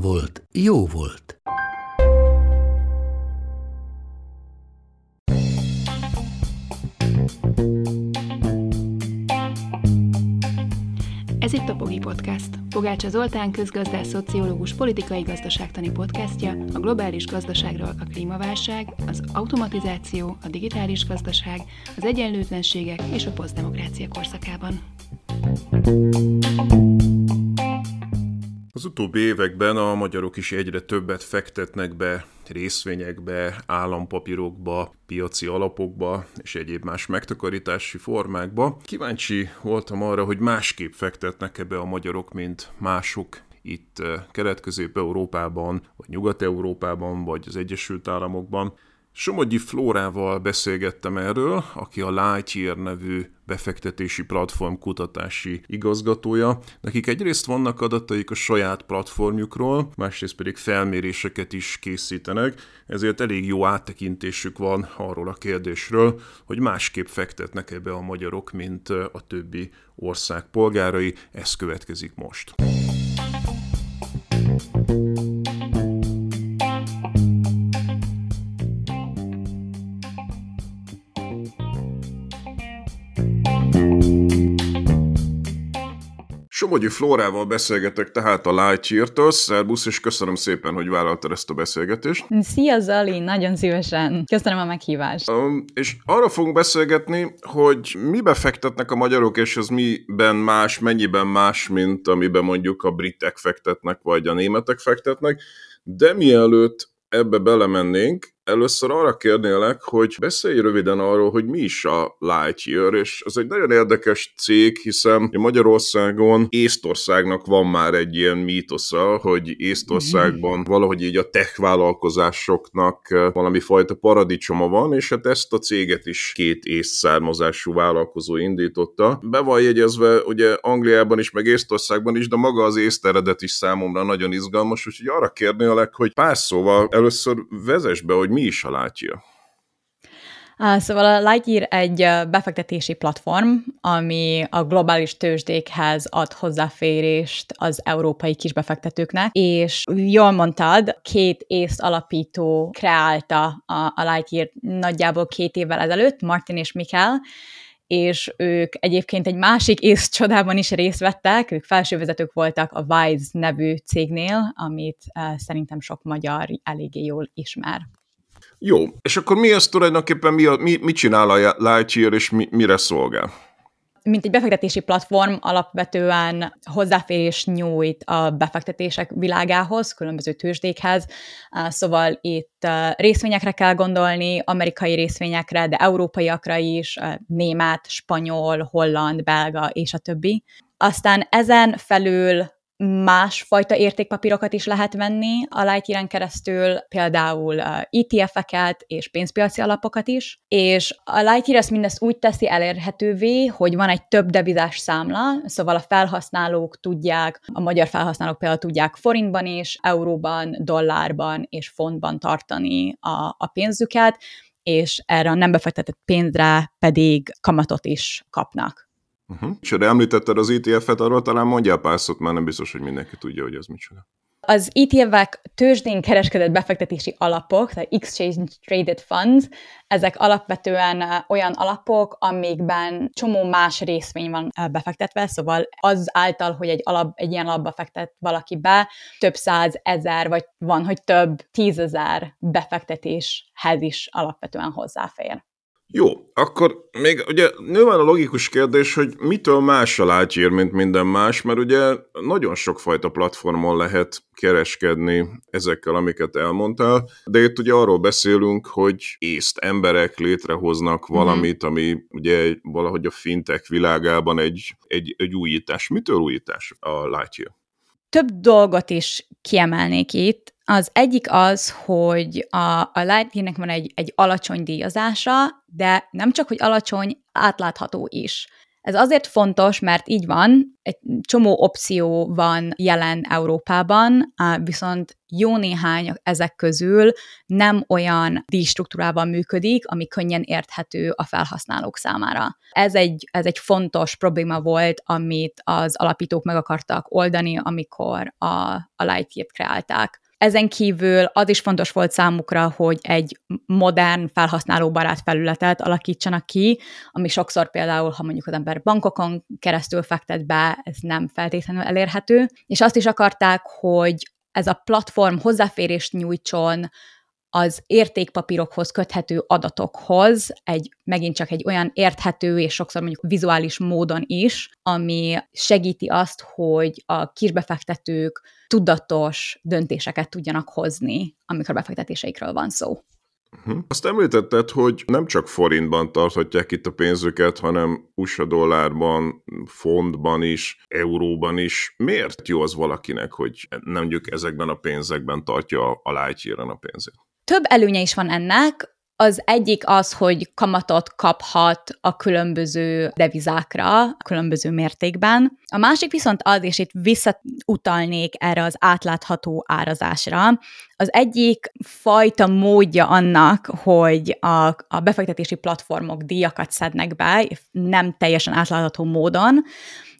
volt, jó volt. Ez itt a Pogi Podcast. Pogácsa Zoltán közgazdás, szociológus, politikai gazdaságtani podcastja a globális gazdaságról a klímaválság, az automatizáció, a digitális gazdaság, az egyenlőtlenségek és a posztdemokrácia korszakában. Az utóbbi években a magyarok is egyre többet fektetnek be részvényekbe, állampapírokba, piaci alapokba és egyéb más megtakarítási formákba. Kíváncsi voltam arra, hogy másképp fektetnek ebbe a magyarok, mint mások itt eh, Kelet-Közép-Európában, vagy Nyugat-Európában, vagy az Egyesült Államokban. Somogyi Flórával beszélgettem erről, aki a Lightyear nevű befektetési platform kutatási igazgatója. Nekik egyrészt vannak adataik a saját platformjukról, másrészt pedig felméréseket is készítenek, ezért elég jó áttekintésük van arról a kérdésről, hogy másképp fektetnek ebbe a magyarok, mint a többi ország polgárai. Ez következik most. Somogyi Flórával beszélgetek tehát a Lightyear-től. Szerbusz, és köszönöm szépen, hogy vállaltad ezt a beszélgetést. Szia Zali, nagyon szívesen. Köszönöm a meghívást. Um, és arra fogunk beszélgetni, hogy mibe fektetnek a magyarok, és ez miben más, mennyiben más, mint amiben mondjuk a britek fektetnek, vagy a németek fektetnek. De mielőtt ebbe belemennénk, Először arra kérnélek, hogy beszélj röviden arról, hogy mi is a Lightyear, és ez egy nagyon érdekes cég, hiszen Magyarországon Észtországnak van már egy ilyen mítosza, hogy Észtországban valahogy így a tech vállalkozásoknak valami fajta paradicsoma van, és hát ezt a céget is két észt származású vállalkozó indította. Be van jegyezve ugye Angliában is, meg Észtországban is, de maga az észt eredet is számomra nagyon izgalmas, úgyhogy arra kérnélek, hogy pár szóval először vezess be, hogy mi is a Lightyear? Szóval a Lightyear egy befektetési platform, ami a globális tőzsdékhez ad hozzáférést az európai kisbefektetőknek, és jól mondtad, két észt alapító kreálta a, Lightyear nagyjából két évvel ezelőtt, Martin és Mikkel, és ők egyébként egy másik ész csodában is részt vettek, ők felsővezetők voltak a Wise nevű cégnél, amit szerintem sok magyar eléggé jól ismer. Jó, és akkor mi az tulajdonképpen, mi, a, mi, mit csinál a Lightyear, és mi, mire szolgál? mint egy befektetési platform alapvetően hozzáférés nyújt a befektetések világához, különböző tőzsdékhez, szóval itt részvényekre kell gondolni, amerikai részvényekre, de európaiakra is, német, spanyol, holland, belga és a többi. Aztán ezen felül másfajta értékpapírokat is lehet venni a Lightyear-en keresztül, például ETF-eket és pénzpiaci alapokat is, és a Lightyear ezt mindezt úgy teszi elérhetővé, hogy van egy több devizás számla, szóval a felhasználók tudják, a magyar felhasználók például tudják forintban is, euróban, dollárban és fontban tartani a, a pénzüket, és erre a nem befektetett pénzre pedig kamatot is kapnak. Uh-huh. És ha említetted az ETF-et, arról talán mondjál pár szót, mert nem biztos, hogy mindenki tudja, hogy ez micsoda. Az ETF-ek tőzsdén kereskedett befektetési alapok, tehát Exchange Traded Funds, ezek alapvetően olyan alapok, amikben csomó más részvény van befektetve, szóval az által, hogy egy, alap, egy ilyen alapba fektet valaki be, több száz ezer, vagy van, hogy több tízezer befektetéshez is alapvetően hozzáfér. Jó, akkor még ugye nyilván a logikus kérdés, hogy mitől más a Lightyear, mint minden más, mert ugye nagyon sokfajta platformon lehet kereskedni ezekkel, amiket elmondtál, de itt ugye arról beszélünk, hogy észt emberek létrehoznak mhm. valamit, mm. ami ugye valahogy a fintech világában egy, egy, egy újítás. Mitől újítás a Lightyear? Több dolgot is kiemelnék itt. Az egyik az, hogy a, a Lightyear-nek van egy, egy alacsony díjazása, de nem csak, hogy alacsony, átlátható is. Ez azért fontos, mert így van, egy csomó opció van jelen Európában, viszont jó néhány ezek közül nem olyan díjstruktúrában működik, ami könnyen érthető a felhasználók számára. Ez egy, ez egy fontos probléma volt, amit az alapítók meg akartak oldani, amikor a, a Lightyear-t kreálták. Ezen kívül az is fontos volt számukra, hogy egy modern, felhasználóbarát felületet alakítsanak ki, ami sokszor például, ha mondjuk az ember bankokon keresztül fektet be, ez nem feltétlenül elérhető, és azt is akarták, hogy ez a platform hozzáférést nyújtson az értékpapírokhoz köthető adatokhoz, egy megint csak egy olyan érthető és sokszor mondjuk vizuális módon is, ami segíti azt, hogy a kisbefektetők tudatos döntéseket tudjanak hozni, amikor befektetéseikről van szó. Uh-huh. Azt említetted, hogy nem csak forintban tarthatják itt a pénzüket, hanem USA dollárban, fontban is, euróban is. Miért jó az valakinek, hogy nem mondjuk ezekben a pénzekben tartja a lightyear a pénzét? Több előnye is van ennek. Az egyik az, hogy kamatot kaphat a különböző devizákra, a különböző mértékben. A másik viszont az, és itt visszautalnék erre az átlátható árazásra, az egyik fajta módja annak, hogy a, a befektetési platformok díjakat szednek be, nem teljesen átlátható módon,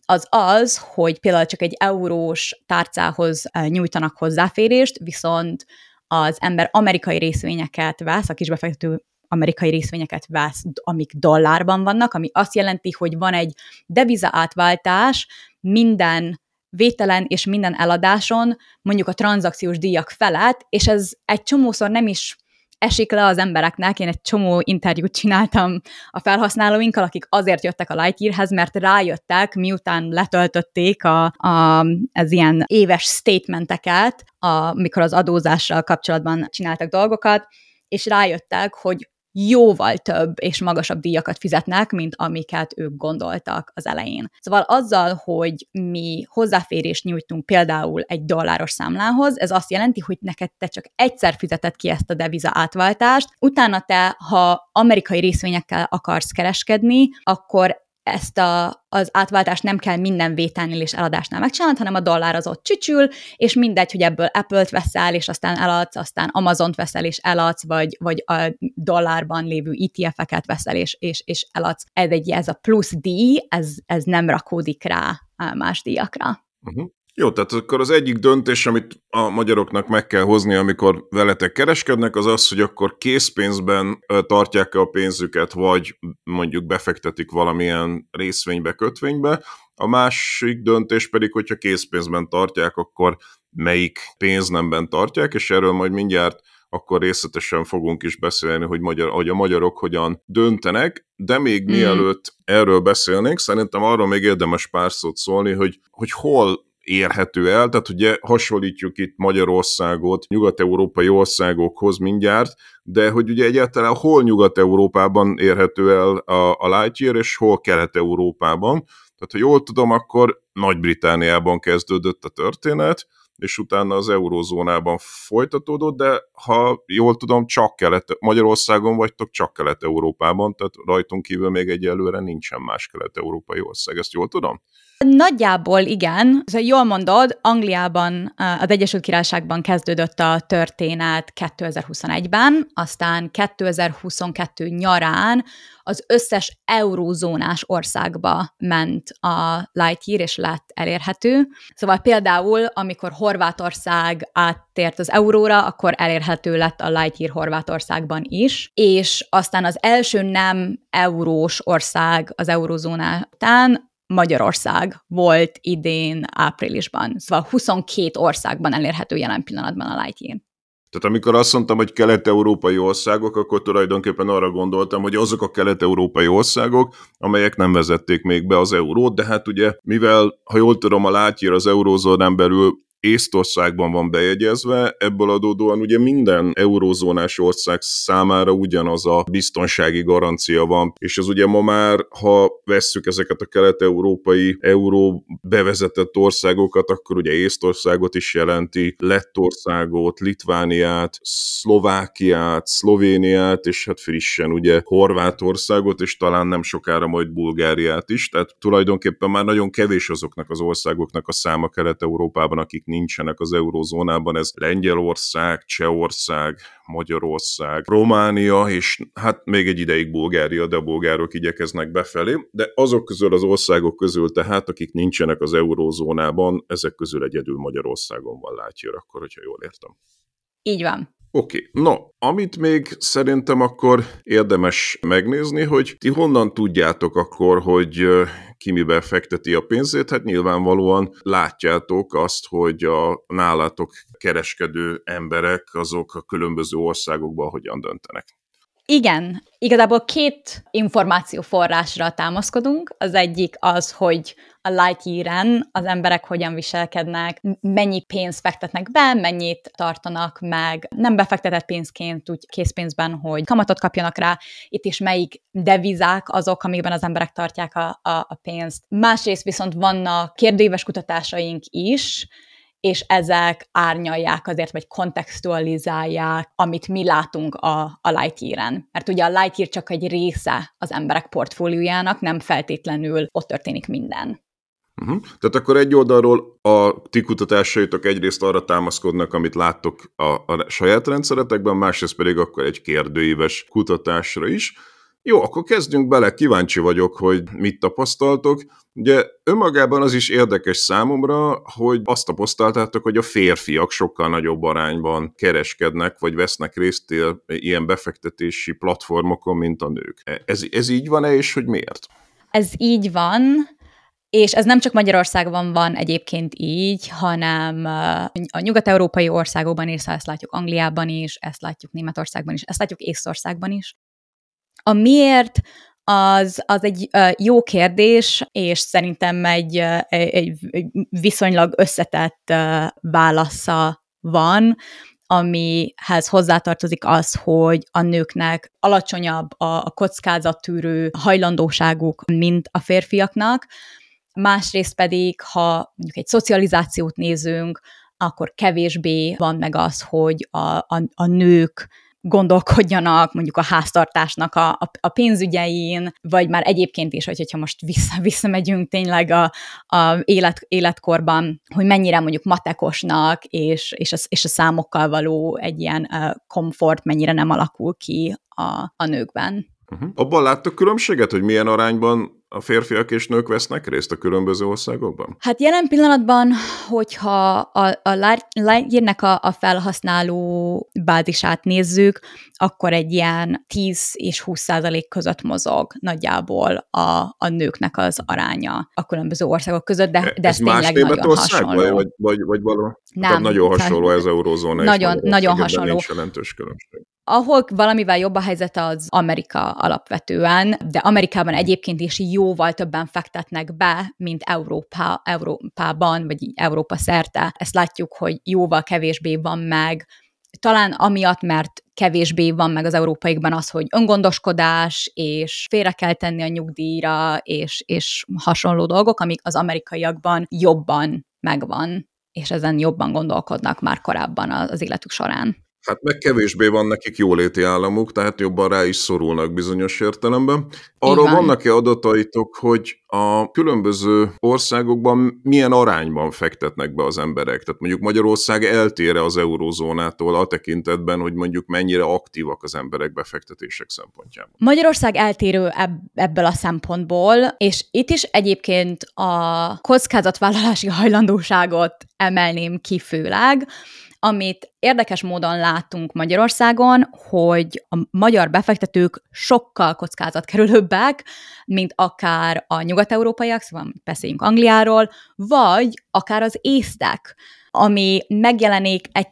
az az, hogy például csak egy eurós tárcához eh, nyújtanak hozzáférést, viszont az ember amerikai részvényeket vesz, a kisbefektető amerikai részvényeket vesz, amik dollárban vannak, ami azt jelenti, hogy van egy deviza átváltás minden vételen és minden eladáson, mondjuk a tranzakciós díjak felett, és ez egy csomószor nem is esik le az embereknek. Én egy csomó interjút csináltam a felhasználóinkkal, akik azért jöttek a Lightyearhez, mert rájöttek, miután letöltötték a, a, az ilyen éves statementeket, amikor az adózással kapcsolatban csináltak dolgokat, és rájöttek, hogy jóval több és magasabb díjakat fizetnek, mint amiket ők gondoltak az elején. Szóval azzal, hogy mi hozzáférést nyújtunk például egy dolláros számlához, ez azt jelenti, hogy neked te csak egyszer fizeted ki ezt a deviza átváltást, utána te, ha amerikai részvényekkel akarsz kereskedni, akkor ezt a, az átváltást nem kell minden vételnél és eladásnál megcsinálnod, hanem a dollár az ott csücsül, és mindegy, hogy ebből Apple-t veszel, és aztán eladsz, aztán Amazon-t veszel, és eladsz, vagy, vagy a dollárban lévő ETF-eket veszel, és, és, és eladsz. Ez egy ez a plusz díj, ez, ez nem rakódik rá más díjakra. Uh-huh. Jó, tehát akkor az egyik döntés, amit a magyaroknak meg kell hozni, amikor veletek kereskednek, az az, hogy akkor készpénzben tartják -e a pénzüket, vagy mondjuk befektetik valamilyen részvénybe, kötvénybe. A másik döntés pedig, hogyha készpénzben tartják, akkor melyik pénznemben tartják, és erről majd mindjárt akkor részletesen fogunk is beszélni, hogy, magyar, hogy a magyarok hogyan döntenek, de még mm. mielőtt erről beszélnénk, szerintem arról még érdemes pár szót szólni, hogy, hogy hol érhető el, tehát ugye hasonlítjuk itt Magyarországot nyugat-európai országokhoz mindjárt, de hogy ugye egyáltalán hol Nyugat-Európában érhető el a, a Lightyear, és hol Kelet-Európában. Tehát, ha jól tudom, akkor Nagy-Britániában kezdődött a történet, és utána az eurózónában folytatódott, de ha jól tudom, csak kelet, Magyarországon vagytok, csak kelet-európában, tehát rajtunk kívül még egyelőre nincsen más kelet-európai ország, ezt jól tudom? Nagyjából igen. Jól mondod, Angliában, az Egyesült Királyságban kezdődött a történet 2021-ben, aztán 2022 nyarán az összes eurózónás országba ment a Lightyear, és lett elérhető. Szóval például, amikor Horvátország áttért az euróra, akkor elérhető lett a Lightyear Horvátországban is, és aztán az első nem eurós ország az eurózónán után Magyarország volt idén áprilisban. Szóval 22 országban elérhető jelen pillanatban a Lightyear. Tehát amikor azt mondtam, hogy kelet-európai országok, akkor tulajdonképpen arra gondoltam, hogy azok a kelet-európai országok, amelyek nem vezették még be az eurót, de hát ugye, mivel, ha jól tudom, a látjér az eurózónán belül Észtországban van bejegyezve, ebből adódóan ugye minden eurózónás ország számára ugyanaz a biztonsági garancia van, és ez ugye ma már, ha vesszük ezeket a kelet-európai euró bevezetett országokat, akkor ugye Észtországot is jelenti, Lettországot, Litvániát, Szlovákiát, Szlovéniát, és hát frissen ugye Horvátországot, és talán nem sokára majd Bulgáriát is, tehát tulajdonképpen már nagyon kevés azoknak az országoknak a száma Kelet-Európában, akik nincsenek az eurózónában, ez Lengyelország, Csehország, Magyarország, Románia, és hát még egy ideig Bulgária, de a bulgárok igyekeznek befelé, de azok közül az országok közül tehát, akik nincsenek az eurózónában, ezek közül egyedül Magyarországon van látja, akkor, hogyha jól értem. Így van. Oké, okay. no, amit még szerintem akkor érdemes megnézni, hogy ti honnan tudjátok akkor, hogy ki miben fekteti a pénzét, hát nyilvánvalóan látjátok azt, hogy a nálatok kereskedő emberek azok a különböző országokban hogyan döntenek. Igen, igazából két információforrásra támaszkodunk. Az egyik az, hogy a Lightyear-en az emberek hogyan viselkednek, mennyi pénzt fektetnek be, mennyit tartanak meg, nem befektetett pénzként, úgy készpénzben, hogy kamatot kapjanak rá, itt is melyik devizák azok, amikben az emberek tartják a, a, a pénzt. Másrészt viszont vannak kérdőíves kutatásaink is, és ezek árnyalják azért, vagy kontextualizálják, amit mi látunk a, a Lightyear-en. Mert ugye a Lightyear csak egy része az emberek portfóliójának, nem feltétlenül ott történik minden. Uh-huh. Tehát akkor egy oldalról a ti kutatásaitok egyrészt arra támaszkodnak, amit láttok a, a saját rendszeretekben, másrészt pedig akkor egy kérdőíves kutatásra is. Jó, akkor kezdjünk bele, kíváncsi vagyok, hogy mit tapasztaltok. Ugye önmagában az is érdekes számomra, hogy azt tapasztaltátok, hogy a férfiak sokkal nagyobb arányban kereskednek, vagy vesznek részt ilyen befektetési platformokon, mint a nők. Ez, ez így van-e, és hogy miért? Ez így van, és ez nem csak Magyarországon van egyébként így, hanem a nyugat-európai országokban is, ezt látjuk Angliában is, ezt látjuk Németországban is, ezt látjuk Észországban is. A miért az, az egy jó kérdés, és szerintem egy, egy viszonylag összetett válasza van, amihez hozzátartozik az, hogy a nőknek alacsonyabb a kockázattűrő hajlandóságuk, mint a férfiaknak, másrészt pedig, ha mondjuk egy szocializációt nézünk, akkor kevésbé van meg az, hogy a, a, a nők gondolkodjanak mondjuk a háztartásnak a, a, a pénzügyein, vagy már egyébként is, hogy, hogyha most vissza, visszamegyünk tényleg a, a élet, életkorban, hogy mennyire mondjuk matekosnak, és, és, a, és a számokkal való egy ilyen uh, komfort mennyire nem alakul ki a, a nőkben. Uh-huh. Abban láttok különbséget, hogy milyen arányban a férfiak és nők vesznek részt a különböző országokban? Hát jelen pillanatban, hogyha a, a Lightyear-nek a, a felhasználó bázisát nézzük, akkor egy ilyen 10 és 20 százalék között mozog nagyjából a, a nőknek az aránya a különböző országok között, de, de ez, ez tényleg nagyon hasonló. Vagy, vagy, vagy való? Nem, nagyon hasonló ez eurózóna. Nagyon, nagyon hasonló. Nincs jelentős különbség. Ahol valamivel jobb a helyzet az Amerika alapvetően, de Amerikában egyébként is jóval többen fektetnek be, mint Európa, Európában, vagy Európa szerte. Ezt látjuk, hogy jóval kevésbé van meg, talán amiatt, mert kevésbé van meg az európaikban az, hogy öngondoskodás, és félre kell tenni a nyugdíjra, és, és hasonló dolgok, amik az amerikaiakban jobban megvan, és ezen jobban gondolkodnak már korábban az életük során. Hát meg kevésbé van nekik jóléti államuk, tehát jobban rá is szorulnak bizonyos értelemben. Arról van. vannak-e adataitok, hogy a különböző országokban milyen arányban fektetnek be az emberek? Tehát mondjuk Magyarország eltére az eurózónától a tekintetben, hogy mondjuk mennyire aktívak az emberek befektetések szempontjából. Magyarország eltérő ebb- ebből a szempontból, és itt is egyébként a kockázatvállalási hajlandóságot emelném ki főleg, amit érdekes módon látunk Magyarországon, hogy a magyar befektetők sokkal kockázatkerülőbbek, mint akár a nyugat-európaiak, szóval beszéljünk Angliáról, vagy akár az észtek, ami megjelenik egy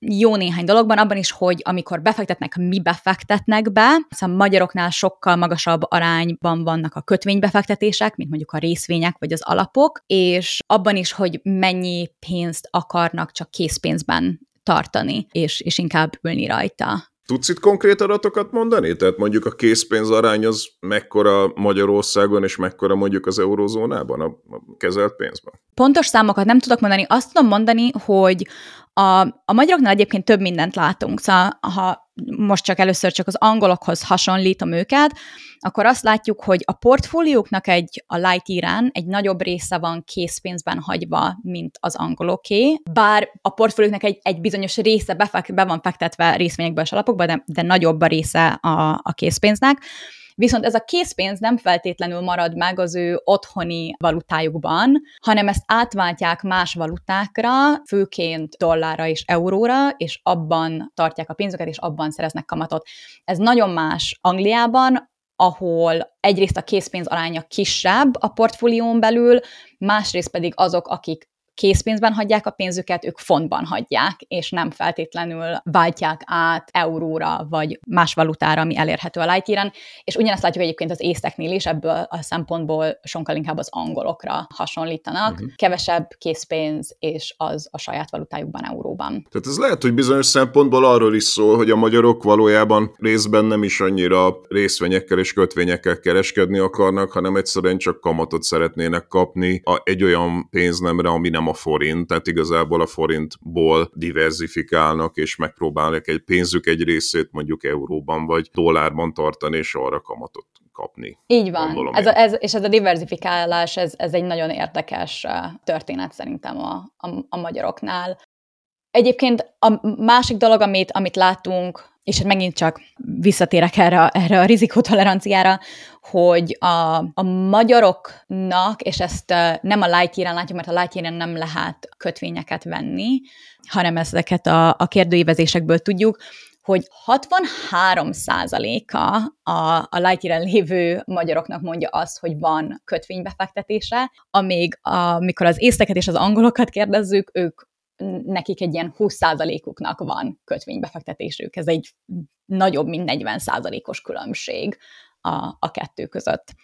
jó néhány dologban, abban is, hogy amikor befektetnek, mi befektetnek be, szóval magyaroknál sokkal magasabb arányban vannak a kötvénybefektetések, mint mondjuk a részvények vagy az alapok, és abban is, hogy mennyi pénzt akarnak csak készpénzben tartani, és, és inkább ülni rajta. Tudsz itt konkrét adatokat mondani? Tehát mondjuk a készpénz arány az mekkora Magyarországon, és mekkora mondjuk az eurozónában, a kezelt pénzben? Pontos számokat nem tudok mondani. Azt tudom mondani, hogy a, a magyaroknál egyébként több mindent látunk. Szóval, ha most csak először csak az angolokhoz hasonlítom őket, akkor azt látjuk, hogy a portfólióknak egy, a light irán egy nagyobb része van készpénzben hagyva, mint az angoloké, bár a portfólióknak egy, egy bizonyos része befek, be van fektetve részvényekbe és alapokba, de, de nagyobb a része a, a készpénznek. Viszont ez a készpénz nem feltétlenül marad meg az ő otthoni valutájukban, hanem ezt átváltják más valutákra, főként dollárra és euróra, és abban tartják a pénzüket, és abban szereznek kamatot. Ez nagyon más Angliában, ahol egyrészt a készpénz aránya kisebb a portfólión belül, másrészt pedig azok, akik készpénzben hagyják a pénzüket, ők fontban hagyják, és nem feltétlenül váltják át euróra, vagy más valutára, ami elérhető a Lightyear-en. És ugyanezt látjuk egyébként az észteknél is, ebből a szempontból sokkal inkább az angolokra hasonlítanak. Uh-huh. Kevesebb készpénz, és az a saját valutájukban euróban. Tehát ez lehet, hogy bizonyos szempontból arról is szól, hogy a magyarok valójában részben nem is annyira részvényekkel és kötvényekkel kereskedni akarnak, hanem egyszerűen csak kamatot szeretnének kapni a, egy olyan pénznemre, ami nem a forint, tehát igazából a forintból diversifikálnak, és megpróbálnak egy pénzük egy részét mondjuk euróban vagy dollárban tartani, és arra kamatot kapni. Így van. Ez a, ez, és ez a diversifikálás, ez, ez egy nagyon érdekes történet szerintem a, a, a magyaroknál. Egyébként a másik dolog, amit, amit látunk, és hát megint csak visszatérek erre, erre a rizikótoleranciára, hogy a, a magyaroknak, és ezt nem a lightyear látjuk, mert a lightyear nem lehet kötvényeket venni, hanem ezeket a, a kérdőívezésekből tudjuk, hogy 63 a, a, a lightyear lévő magyaroknak mondja azt, hogy van kötvénybefektetése, amíg amikor az észteket és az angolokat kérdezzük, ők nekik egy ilyen 20%-uknak van kötvénybefektetésük. Ez egy nagyobb, mint 40%-os különbség a, a kettő között.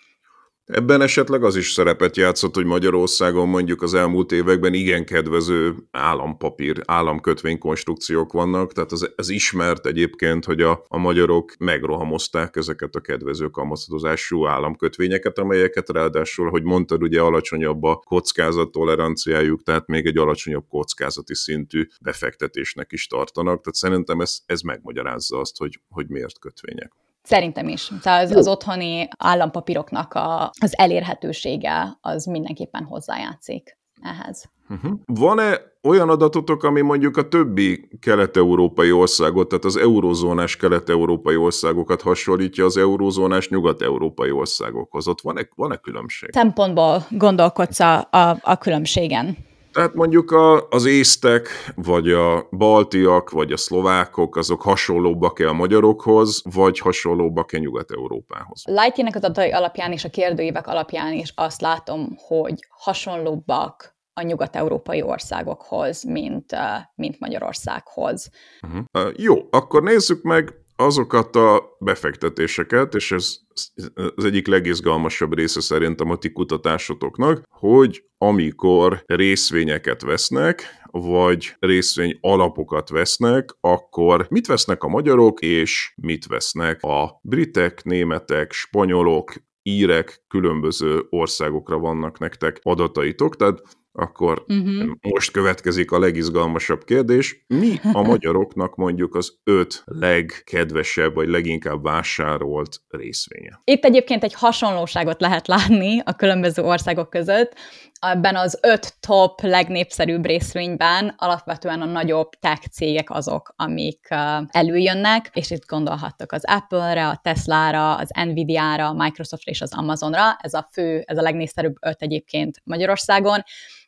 Ebben esetleg az is szerepet játszott, hogy Magyarországon mondjuk az elmúlt években igen kedvező állampapír, államkötvénykonstrukciók vannak, tehát az, az ismert egyébként, hogy a, a magyarok megrohamozták ezeket a kedvező kamatozású államkötvényeket, amelyeket ráadásul, hogy mondtad, ugye alacsonyabb a kockázattoleranciájuk, tehát még egy alacsonyabb kockázati szintű befektetésnek is tartanak, tehát szerintem ez, ez megmagyarázza azt, hogy, hogy miért kötvények. Szerintem is. Tehát az, az otthoni állampapíroknak a, az elérhetősége az mindenképpen hozzájátszik ehhez. Uh-huh. Van-e olyan adatotok, ami mondjuk a többi kelet-európai országot, tehát az eurozónás kelet-európai országokat hasonlítja az eurozónás nyugat-európai országokhoz? Ott van-e, van-e különbség? Szempontból gondolkodsz a, a, a különbségen. Tehát mondjuk a, az észtek, vagy a baltiak, vagy a szlovákok, azok hasonlóbbak-e a magyarokhoz, vagy hasonlóbbak-e Nyugat-Európához? Lightyearnek az adatai alapján és a kérdőívek alapján is azt látom, hogy hasonlóbbak a nyugat-európai országokhoz, mint, mint Magyarországhoz. Uh-huh. Uh, jó, akkor nézzük meg azokat a befektetéseket, és ez az egyik legizgalmasabb része szerintem a ti kutatásotoknak, hogy amikor részvényeket vesznek, vagy részvény alapokat vesznek, akkor mit vesznek a magyarok, és mit vesznek a britek, németek, spanyolok, írek, különböző országokra vannak nektek adataitok, tehát akkor uh-huh. most következik a legizgalmasabb kérdés. Mi a magyaroknak mondjuk az öt legkedvesebb, vagy leginkább vásárolt részvénye? Itt egyébként egy hasonlóságot lehet látni a különböző országok között. Ebben az öt top legnépszerűbb részvényben alapvetően a nagyobb tech cégek azok, amik előjönnek, és itt gondolhattok az Apple-re, a Tesla-ra, az Nvidia-ra, a Microsoft-ra és az Amazonra. Ez a fő, ez a legnépszerűbb öt egyébként Magyarországon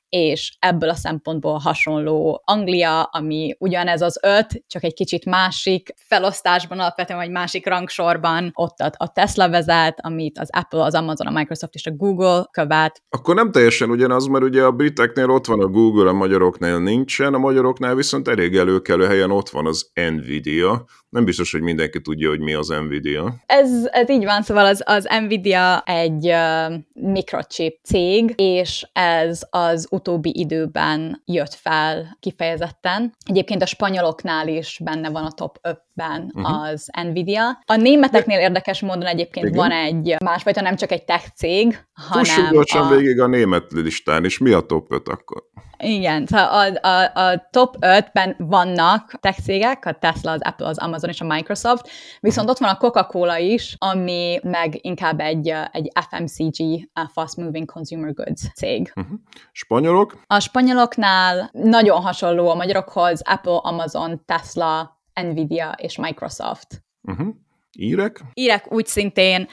és ebből a szempontból hasonló Anglia, ami ugyanez az öt, csak egy kicsit másik felosztásban, alapvetően vagy másik rangsorban, ott a Tesla vezet, amit az Apple, az Amazon, a Microsoft és a Google követ. Akkor nem teljesen ugyanaz, mert ugye a briteknél ott van a Google, a magyaroknál nincsen, a magyaroknál viszont elég előkelő helyen ott van az Nvidia, nem biztos, hogy mindenki tudja, hogy mi az Nvidia. Ez, ez így van, szóval az, az Nvidia egy uh, mikrochip cég, és ez az utóbbi időben jött fel kifejezetten. Egyébként a spanyoloknál is benne van a top 5-ben uh-huh. az Nvidia. A németeknél érdekes módon egyébként Igen. van egy másfajta, nem csak egy tech cég, hanem... Fussunk gyorsan a... végig a német listán, és mi a top 5 akkor? Igen, szóval a, a, a top 5-ben vannak tech cégek, a Tesla, az Apple, az Amazon és a Microsoft, viszont ott van a Coca-Cola is, ami meg inkább egy, egy FMCG, Fast Moving Consumer Goods cég. Uh-huh. Spanyolok? A spanyoloknál nagyon hasonló a magyarokhoz, Apple, Amazon, Tesla, Nvidia és Microsoft. Uh-huh. Írek? Írek úgy szintén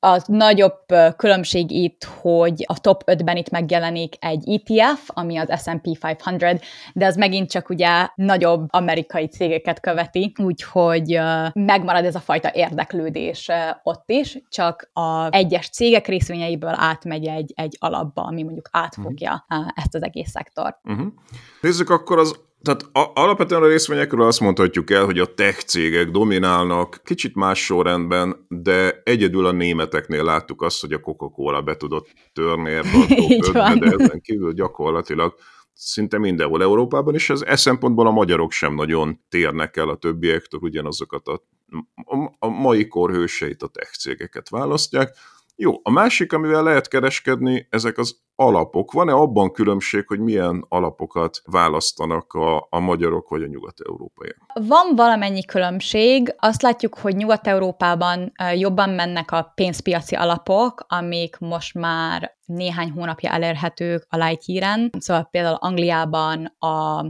a nagyobb különbség itt, hogy a top 5-ben itt megjelenik egy ETF, ami az S&P 500, de az megint csak ugye nagyobb amerikai cégeket követi, úgyhogy megmarad ez a fajta érdeklődés ott is, csak a egyes cégek részvényeiből átmegy egy, egy alapba, ami mondjuk átfogja uh-huh. ezt az egész szektort. Uh-huh. Nézzük akkor az tehát a, alapvetően a részvényekről azt mondhatjuk el, hogy a tech cégek dominálnak, kicsit más sorrendben, de egyedül a németeknél láttuk azt, hogy a Coca-Cola be tudott törni ebbe a de ezen kívül gyakorlatilag szinte mindenhol Európában, és ez e szempontból a magyarok sem nagyon térnek el a többiektől, ugyanazokat a, a, a mai korhőseit, a tech cégeket választják. Jó, a másik, amivel lehet kereskedni, ezek az alapok. Van-e abban különbség, hogy milyen alapokat választanak a, a magyarok vagy a nyugat-európaiak? Van valamennyi különbség. Azt látjuk, hogy Nyugat-Európában jobban mennek a pénzpiaci alapok, amik most már néhány hónapja elérhetők a light híren. Szóval például Angliában a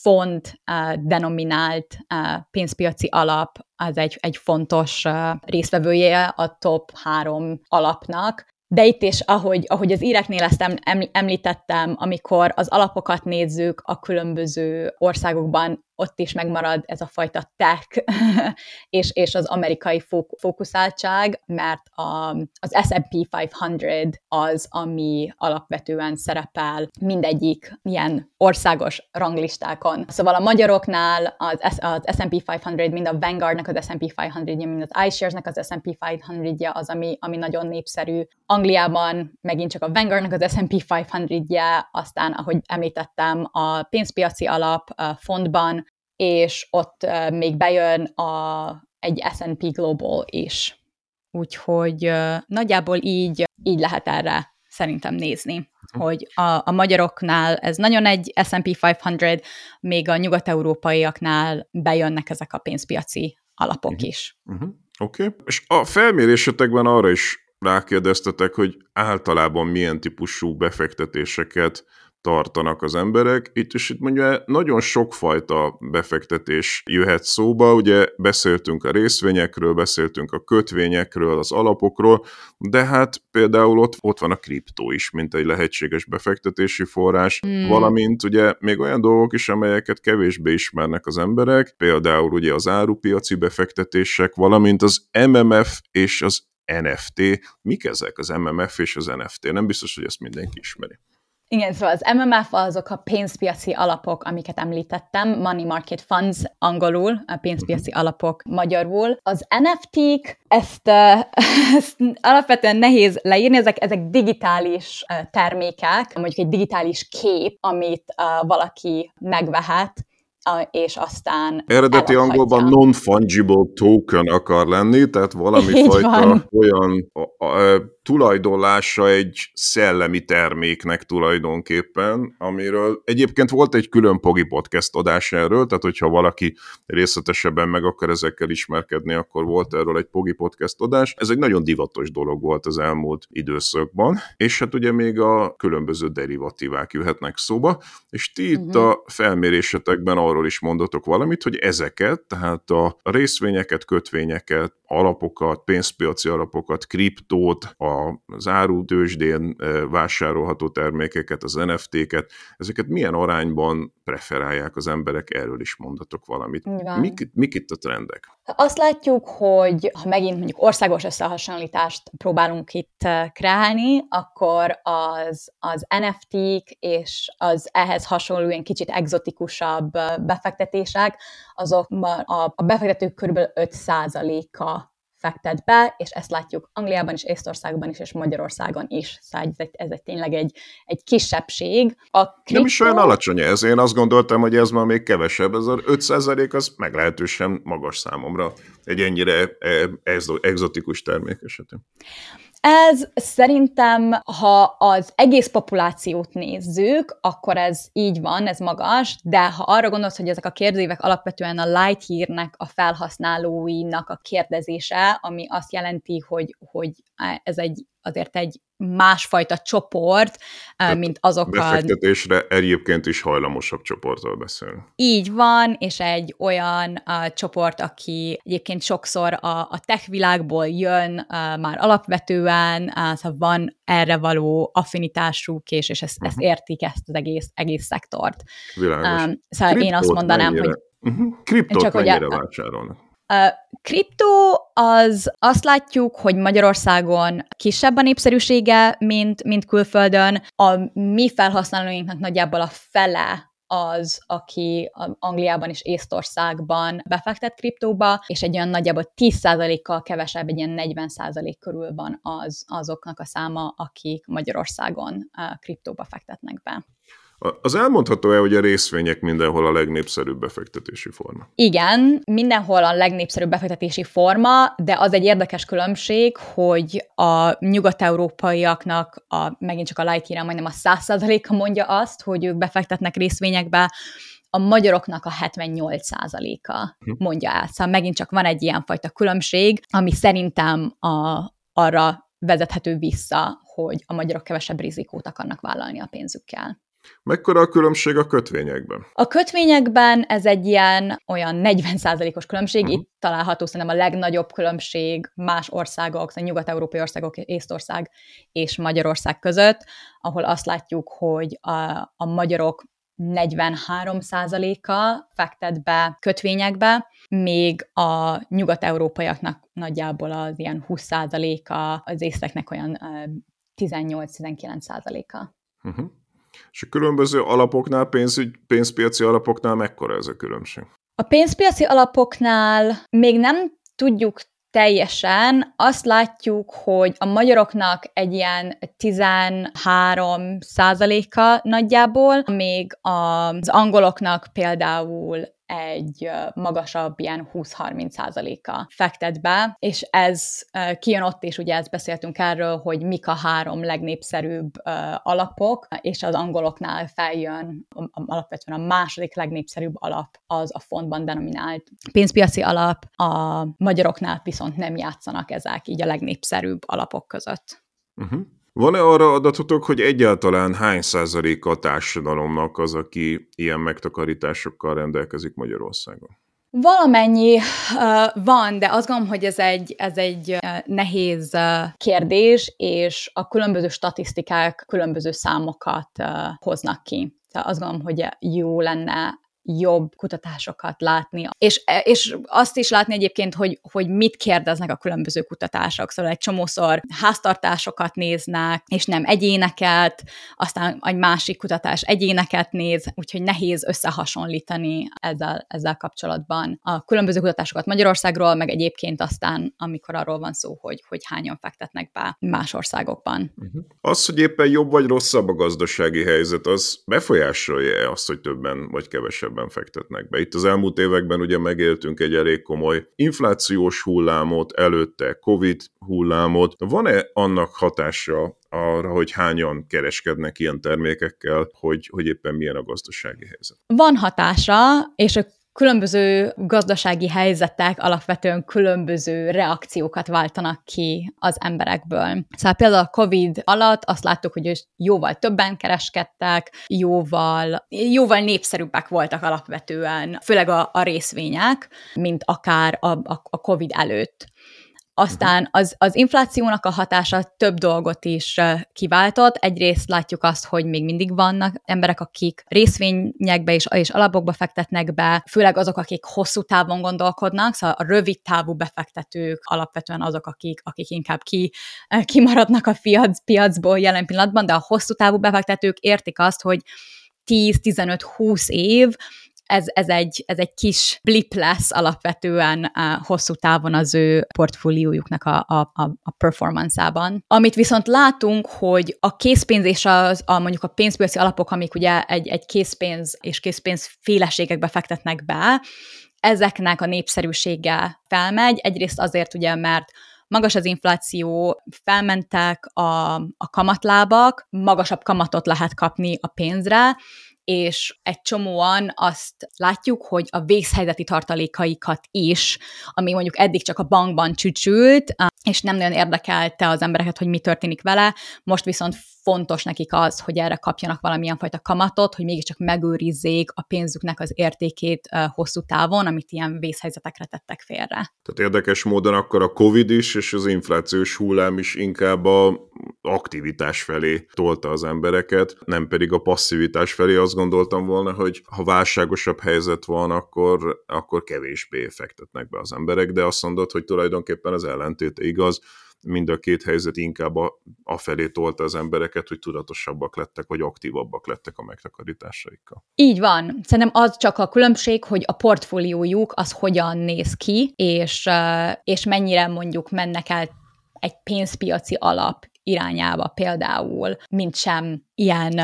font uh, denominált uh, pénzpiaci alap az egy, egy fontos uh, részvevője a top három alapnak, de itt is, ahogy, ahogy az íreknél ezt említettem, amikor az alapokat nézzük a különböző országokban, ott is megmarad ez a fajta tech és, és az amerikai fókuszáltság, mert a, az S&P 500 az, ami alapvetően szerepel mindegyik ilyen országos ranglistákon. Szóval a magyaroknál az, az S&P 500, mind a Vanguardnak az S&P 500 mind az iShares-nek az S&P 500 az, ami, ami nagyon népszerű. Angliában megint csak a Vanguardnak az S&P 500 aztán, ahogy említettem, a pénzpiaci alap a fontban és ott még bejön a, egy S&P Global is. Úgyhogy nagyjából így, így lehet erre szerintem nézni, uh-huh. hogy a, a magyaroknál ez nagyon egy S&P 500, még a nyugat-európaiaknál bejönnek ezek a pénzpiaci alapok uh-huh. is. Uh-huh. Oké. Okay. És a felmérésetekben arra is rákérdeztetek, hogy általában milyen típusú befektetéseket tartanak az emberek. Itt is itt mondja, nagyon sokfajta befektetés jöhet szóba, ugye beszéltünk a részvényekről, beszéltünk a kötvényekről, az alapokról, de hát például ott, ott van a kriptó is, mint egy lehetséges befektetési forrás, mm. valamint ugye még olyan dolgok is, amelyeket kevésbé ismernek az emberek, például ugye az árupiaci befektetések, valamint az MMF és az NFT. Mik ezek az MMF és az NFT? Nem biztos, hogy ezt mindenki ismeri. Igen, szóval az MMF azok a pénzpiaci alapok, amiket említettem, Money Market Funds angolul, a pénzpiaci uh-huh. alapok magyarul. Az NFT-k, ezt, ezt alapvetően nehéz leírni, ezek, ezek digitális termékek, mondjuk egy digitális kép, amit valaki megvehet, és aztán Eredeti elakadja. angolban non-fungible token akar lenni, tehát valami Így fajta van. olyan a, a, tulajdonlása egy szellemi terméknek tulajdonképpen, amiről egyébként volt egy külön Pogi podcast adás erről, tehát hogyha valaki részletesebben meg akar ezekkel ismerkedni, akkor volt erről egy Pogi podcast adás. Ez egy nagyon divatos dolog volt az elmúlt időszakban, és hát ugye még a különböző derivatívák jöhetnek szóba, és ti uh-huh. itt mhm. a felmérésetekben arról is mondatok valamit, hogy ezeket, tehát a részvényeket, kötvényeket, alapokat, pénzpiaci alapokat, kriptót, a az árutősdén vásárolható termékeket, az NFT-ket, ezeket milyen arányban preferálják az emberek, erről is mondatok valamit. Mik, mik itt a trendek? Azt látjuk, hogy ha megint mondjuk országos összehasonlítást próbálunk itt kreálni, akkor az, az NFT-k és az ehhez hasonló ilyen kicsit egzotikusabb befektetések, azok a, a befektetők kb. 5%-a fektet be, és ezt látjuk Angliában is, Észtországban is, és Magyarországon is. Szóval ez egy, ez egy tényleg egy, egy kisebbség. A kriptó... Nem is olyan alacsony ez. Én azt gondoltam, hogy ez ma még kevesebb. Ez az 5 az meglehetősen magas számomra egy ennyire e, exotikus termék esetén. Ez szerintem, ha az egész populációt nézzük, akkor ez így van, ez magas, de ha arra gondolsz, hogy ezek a kérdőívek alapvetően a Lightyear-nek a felhasználóinak a kérdezése, ami azt jelenti, hogy, hogy ez egy azért egy másfajta csoport, Tehát mint azok a... Befektetésre egyébként is hajlamosabb csoportról beszél. Így van, és egy olyan a csoport, aki egyébként sokszor a, a tech világból jön a, már alapvetően, a, szóval van erre való affinitásuk, és, és ezt, uh-huh. ezt mhm. értik, ezt az egész, egész szektort. Világos. Um, szóval Kriptót én azt mondanám, mennyire? hogy... Uh-huh. Kriptót csak mennyire a, vásárolnak? Kriptó az azt látjuk, hogy Magyarországon kisebb a népszerűsége, mint, mint külföldön. A mi felhasználóinknak nagyjából a fele az, aki Angliában és Észtországban befektet kriptóba, és egy olyan nagyjából 10%-kal kevesebb, egy ilyen 40% körül van az, azoknak a száma, akik Magyarországon kriptóba fektetnek be. Az elmondható-e, hogy a részvények mindenhol a legnépszerűbb befektetési forma? Igen, mindenhol a legnépszerűbb befektetési forma, de az egy érdekes különbség, hogy a nyugat-európaiaknak, a, megint csak a lightyear majdnem a 100%-a mondja azt, hogy ők befektetnek részvényekbe, a magyaroknak a 78%-a hm. mondja el. Szóval megint csak van egy ilyen fajta különbség, ami szerintem a, arra vezethető vissza, hogy a magyarok kevesebb rizikót akarnak vállalni a pénzükkel. Mekkora a különbség a kötvényekben? A kötvényekben ez egy ilyen olyan 40%-os különbség, uh-huh. itt található szerintem a legnagyobb különbség más országok, szóval nyugat-európai országok, Észtország és Magyarország között, ahol azt látjuk, hogy a, a magyarok 43%-a fektet be kötvényekbe, még a nyugat-európaiaknak nagyjából az ilyen 20%-a, az észteknek olyan 18-19%-a. Uh-huh. És a különböző alapoknál, pénzügy, pénzpiaci alapoknál mekkora ez a különbség? A pénzpiaci alapoknál még nem tudjuk teljesen. Azt látjuk, hogy a magyaroknak egy ilyen 13 százaléka nagyjából, még az angoloknak például egy magasabb ilyen 20-30 százaléka fektet be, és ez kijön ott is, ugye ezt beszéltünk erről, hogy mik a három legnépszerűbb alapok, és az angoloknál feljön alapvetően a második legnépszerűbb alap az a fontban denominált pénzpiaci alap, a magyaroknál viszont nem játszanak ezek így a legnépszerűbb alapok között. Uh-huh. Van-e arra adatotok, hogy egyáltalán hány százaléka a társadalomnak az, aki ilyen megtakarításokkal rendelkezik Magyarországon? Valamennyi uh, van, de azt gondolom, hogy ez egy, ez egy uh, nehéz uh, kérdés, és a különböző statisztikák különböző számokat uh, hoznak ki. Tehát azt gondolom, hogy jó lenne jobb kutatásokat látni, és, és azt is látni egyébként, hogy, hogy mit kérdeznek a különböző kutatások. Szóval egy csomószor háztartásokat néznek, és nem egyéneket, aztán egy másik kutatás egyéneket néz, úgyhogy nehéz összehasonlítani ezzel, ezzel kapcsolatban a különböző kutatásokat Magyarországról, meg egyébként aztán, amikor arról van szó, hogy, hogy hányan fektetnek be más országokban. Uh-huh. Az, hogy éppen jobb vagy rosszabb a gazdasági helyzet, az befolyásolja azt, hogy többen vagy kevesebben ebben fektetnek be. Itt az elmúlt években ugye megéltünk egy elég komoly inflációs hullámot, előtte Covid hullámot. Van-e annak hatása arra, hogy hányan kereskednek ilyen termékekkel, hogy, hogy éppen milyen a gazdasági helyzet? Van hatása, és különböző gazdasági helyzetek alapvetően különböző reakciókat váltanak ki az emberekből. Szóval például a COVID alatt azt láttuk, hogy jóval többen kereskedtek, jóval, jóval népszerűbbek voltak alapvetően, főleg a, a részvények, mint akár a, a, a COVID előtt. Aztán az, az inflációnak a hatása több dolgot is kiváltott. Egyrészt látjuk azt, hogy még mindig vannak emberek, akik részvényekbe és, és alapokba fektetnek be, főleg azok, akik hosszú távon gondolkodnak, szóval a rövid távú befektetők alapvetően azok, akik, akik inkább ki, kimaradnak a piac, piacból jelen pillanatban, de a hosszú távú befektetők értik azt, hogy 10-15-20 év ez, ez, egy, ez egy kis blip lesz alapvetően a hosszú távon az ő portfóliójuknak a, a, a performance-ában. Amit viszont látunk, hogy a készpénz és az, a, mondjuk a pénzpiaci alapok, amik ugye egy, egy készpénz és készpénz féleségekbe fektetnek be, ezeknek a népszerűsége felmegy. Egyrészt azért ugye, mert magas az infláció, felmentek a, a kamatlábak, magasabb kamatot lehet kapni a pénzre, és egy csomóan azt látjuk, hogy a vészhelyzeti tartalékaikat is, ami mondjuk eddig csak a bankban csücsült, és nem nagyon érdekelte az embereket, hogy mi történik vele, most viszont fontos nekik az, hogy erre kapjanak valamilyen fajta kamatot, hogy mégiscsak megőrizzék a pénzüknek az értékét hosszú távon, amit ilyen vészhelyzetekre tettek félre. Tehát érdekes módon akkor a Covid is, és az inflációs hullám is inkább a aktivitás felé tolta az embereket, nem pedig a passzivitás felé. Azt gondoltam volna, hogy ha válságosabb helyzet van, akkor, akkor kevésbé fektetnek be az emberek, de azt mondod, hogy tulajdonképpen az ellentéte igaz, mind a két helyzet inkább a, a felé tolta az embereket, hogy tudatosabbak lettek, vagy aktívabbak lettek a megtakarításaikkal. Így van. Szerintem az csak a különbség, hogy a portfóliójuk az hogyan néz ki, és, és mennyire mondjuk mennek el egy pénzpiaci alap irányába például, mint sem ilyen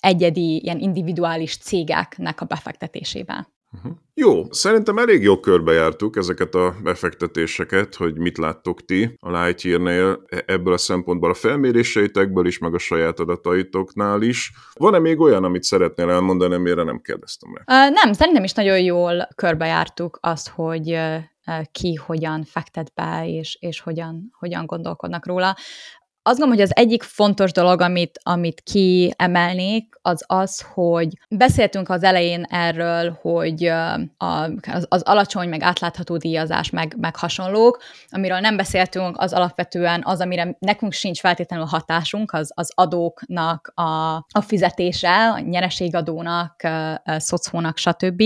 egyedi, ilyen individuális cégeknek a befektetésével. Uh-huh. Jó, szerintem elég jó körbejártuk ezeket a befektetéseket, hogy mit láttok ti a Lightyear-nél e- ebből a szempontból a felméréseitekből is, meg a saját adataitoknál is. Van-e még olyan, amit szeretnél elmondani, amire nem kérdeztem rá? Uh, nem, szerintem is nagyon jól körbejártuk azt, hogy ki hogyan fektet be, és, és hogyan, hogyan gondolkodnak róla. Azt gondolom, hogy az egyik fontos dolog, amit, amit kiemelnék, az az, hogy beszéltünk az elején erről, hogy az, az alacsony, meg átlátható díjazás, meg, meg hasonlók. Amiről nem beszéltünk, az alapvetően az, amire nekünk sincs feltétlenül hatásunk, az, az adóknak a, a fizetése, a nyereségadónak, a szocónak, stb.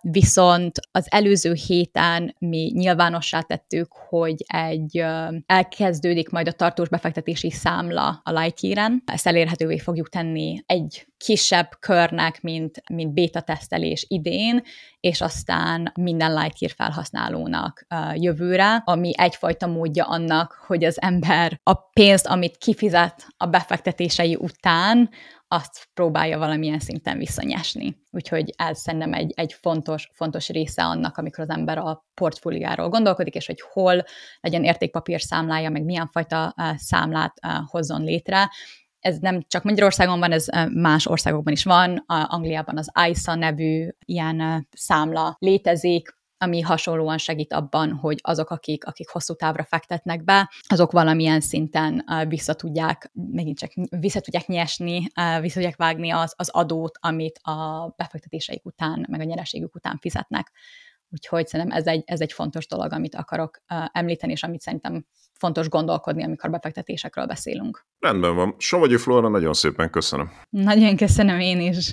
Viszont az előző héten mi nyilvánossá tettük, hogy egy elkezdődik majd a tartós befektetés fizetési számla a Lightyear-en. Ezt elérhetővé fogjuk tenni egy kisebb körnek, mint, mint beta tesztelés idén, és aztán minden Lightyear felhasználónak uh, jövőre, ami egyfajta módja annak, hogy az ember a pénzt, amit kifizet a befektetései után, azt próbálja valamilyen szinten visszanyesni. Úgyhogy ez szerintem egy, egy fontos, fontos része annak, amikor az ember a portfóliáról gondolkodik, és hogy hol legyen értékpapír számlája, meg milyen fajta számlát hozzon létre. Ez nem csak Magyarországon van, ez más országokban is van. A Angliában az ISA nevű ilyen számla létezik, ami hasonlóan segít abban, hogy azok, akik, akik hosszú távra fektetnek be, azok valamilyen szinten vissza tudják, megint csak vissza tudják nyesni, vissza tudják vágni az, az adót, amit a befektetéseik után, meg a nyereségük után fizetnek. Úgyhogy szerintem ez egy, ez egy fontos dolog, amit akarok említeni, és amit szerintem fontos gondolkodni, amikor befektetésekről beszélünk. Rendben van. Somogyi Flóra, nagyon szépen köszönöm. Nagyon köszönöm én is.